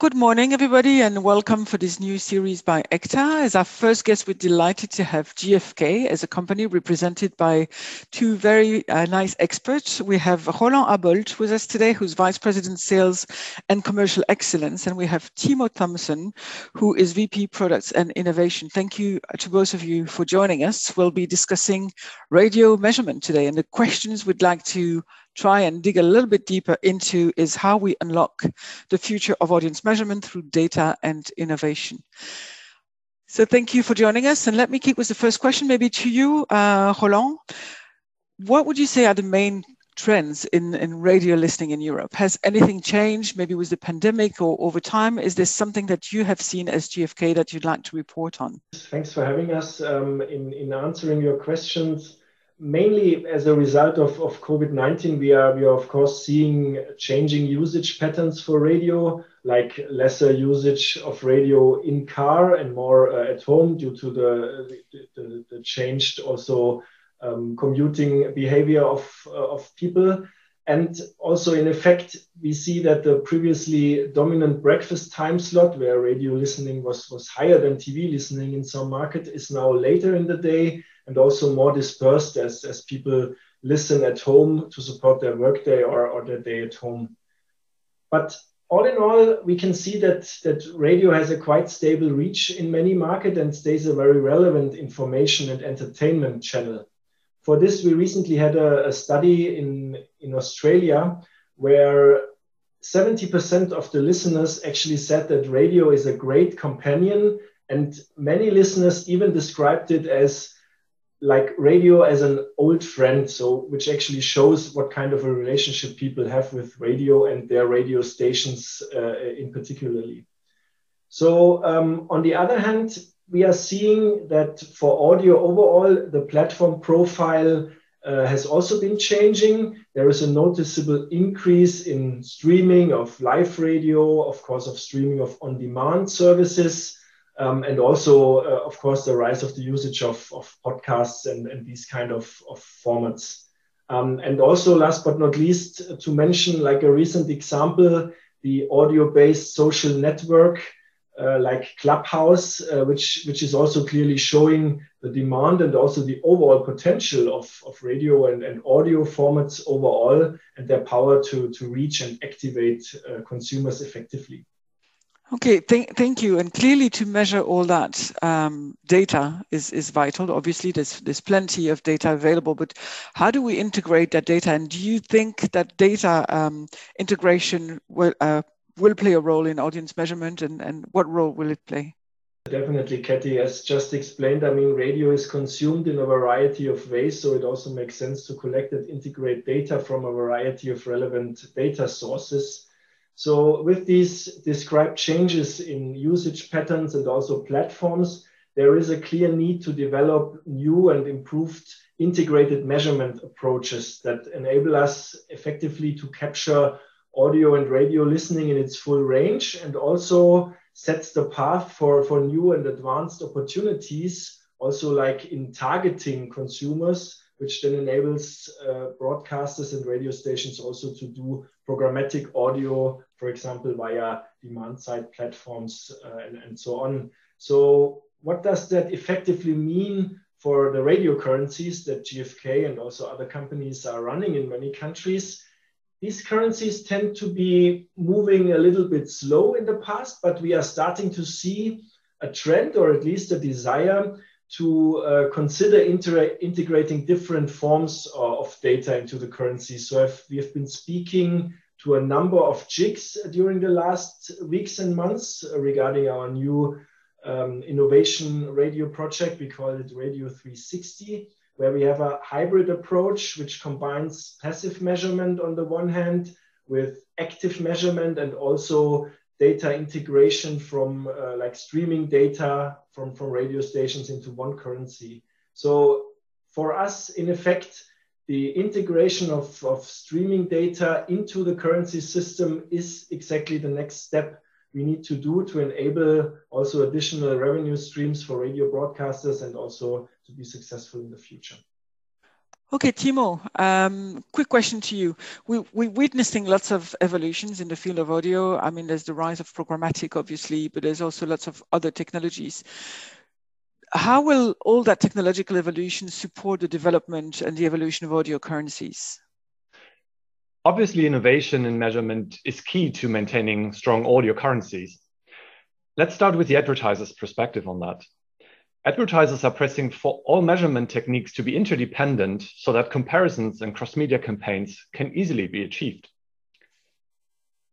Good morning, everybody, and welcome for this new series by egta. As our first guest, we're delighted to have GfK as a company represented by two very uh, nice experts. We have Roland Abold with us today, who's Vice President Sales and Commercial Excellence, and we have Timo Thomsen, who is VP Products and Innovation. Thank you to both of you for joining us. We'll be discussing radio measurement today, and the questions we'd like to try and dig a little bit deeper into is how we unlock the future of audience measurement through data and innovation. So thank you for joining us. And let me kick with the first question, maybe to you, uh, Roland. What would you say are the main trends in, in radio listening in Europe? Has anything changed, maybe with the pandemic or over time? Is there something that you have seen as GfK that you'd like to report on? Thanks for having us. Um, in, in answering your questions, mainly as a result of, of COVID-19, we are, we are of course seeing changing usage patterns for radio, like lesser usage of radio in car and more uh, at home due to the, the, the changed also um, commuting behavior of, uh, of people. And also, in effect, we see that the previously dominant breakfast time slot, where radio listening was, was higher than TV listening in some market, is now later in the day and also more dispersed as, as people listen at home to support their workday or, or their day at home. But all in all, we can see that, that radio has a quite stable reach in many markets and stays a very relevant information and entertainment channel. For this, we recently had a, a study in, in Australia where 70% of the listeners actually said that radio is a great companion, and many listeners even described it as like radio as an old friend so which actually shows what kind of a relationship people have with radio and their radio stations uh, in particularly. So um, on the other hand we are seeing that for audio overall the platform profile uh, has also been changing there is a noticeable increase in streaming of live radio of course of streaming of on demand services um, and also, uh, of course, the rise of the usage of, of podcasts and, and these kind of, of formats. Um, and also, last but not least, to mention like a recent example, the audio-based social network uh, like Clubhouse, uh, which which is also clearly showing the demand and also the overall potential of, of radio and, and audio formats overall and their power to, to reach and activate uh, consumers effectively. Okay, th- thank you. And clearly, to measure all that um, data is, is vital. Obviously, there's there's plenty of data available, but how do we integrate that data? And do you think that data um, integration will uh, will play a role in audience measurement, and, and what role will it play? Definitely, Katie. As just explained, I mean, radio is consumed in a variety of ways, so it also makes sense to collect and integrate data from a variety of relevant data sources. So with these described changes in usage patterns and also platforms, there is a clear need to develop new and improved integrated measurement approaches that enable us effectively to capture audio and radio listening in its full range and also sets the path for, for new and advanced opportunities, also like in targeting consumers which then enables uh, broadcasters and radio stations also to do programmatic audio, for example, via demand side platforms uh, and, and so on. So, what does that effectively mean for the radio currencies that GfK and also other companies are running in many countries? These currencies tend to be moving a little bit slow in the past, but we are starting to see a trend or at least a desire to uh, consider integrating different forms of data into the currency. So if we have been speaking to a number of JICs during the last weeks and months regarding our new um, innovation radio project. We call it Radio 360, where we have a hybrid approach which combines passive measurement on the one hand with active measurement and also data integration from uh, like streaming data from, from radio stations into one currency. So for us, in effect, the integration of, of streaming data into the currency system is exactly the next step we need to do to enable also additional revenue streams for radio broadcasters and also to be successful in the future. Okay, Timo, um, quick question to you. We, we're witnessing lots of evolutions in the field of audio. I mean, there's the rise of programmatic, obviously, but there's also lots of other technologies. How will all that technological evolution support the development and the evolution of audio currencies? Obviously, innovation in measurement is key to maintaining strong audio currencies. Let's start with the advertiser's perspective on that. Advertisers are pressing for all measurement techniques to be interdependent so that comparisons and cross-media campaigns can easily be achieved.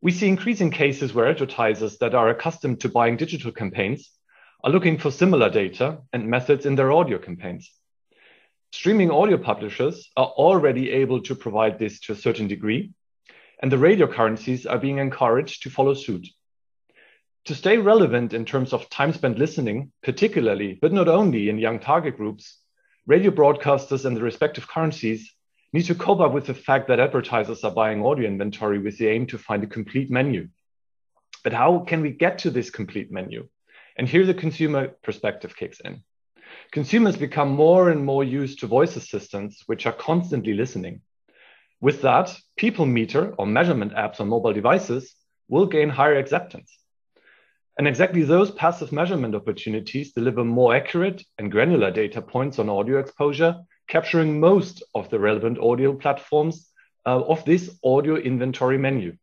We see increasing cases where advertisers that are accustomed to buying digital campaigns are looking for similar data and methods in their audio campaigns. Streaming audio publishers are already able to provide this to a certain degree, and the radio currencies are being encouraged to follow suit. To stay relevant in terms of time spent listening, particularly, but not only in young target groups, radio broadcasters and the respective currencies need to cope up with the fact that advertisers are buying audio inventory with the aim to find a complete menu. But how can we get to this complete menu? And here the consumer perspective kicks in. Consumers become more and more used to voice assistants, which are constantly listening. With that, people meter or measurement apps on mobile devices will gain higher acceptance. And exactly those passive measurement opportunities deliver more accurate and granular data points on audio exposure, capturing most of the relevant audio platforms uh, of this audio inventory menu.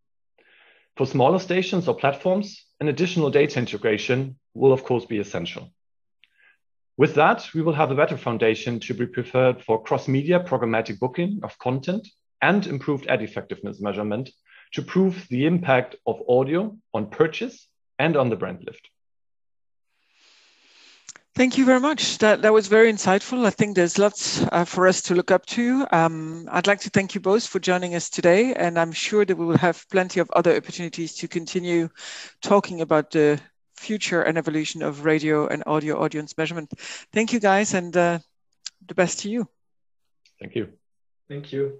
For smaller stations or platforms, an additional data integration will of course be essential. With that, we will have a better foundation to be preferred for cross-media programmatic booking of content and improved ad effectiveness measurement to prove the impact of audio on purchase and on the brand lift. Thank you very much. That, that was very insightful. I think there's lots uh, for us to look up to. Um, I'd like to thank you both for joining us today, and I'm sure that we will have plenty of other opportunities to continue talking about the future and evolution of radio and audio audience measurement. Thank you, guys, and uh, the best to you. Thank you. Thank you.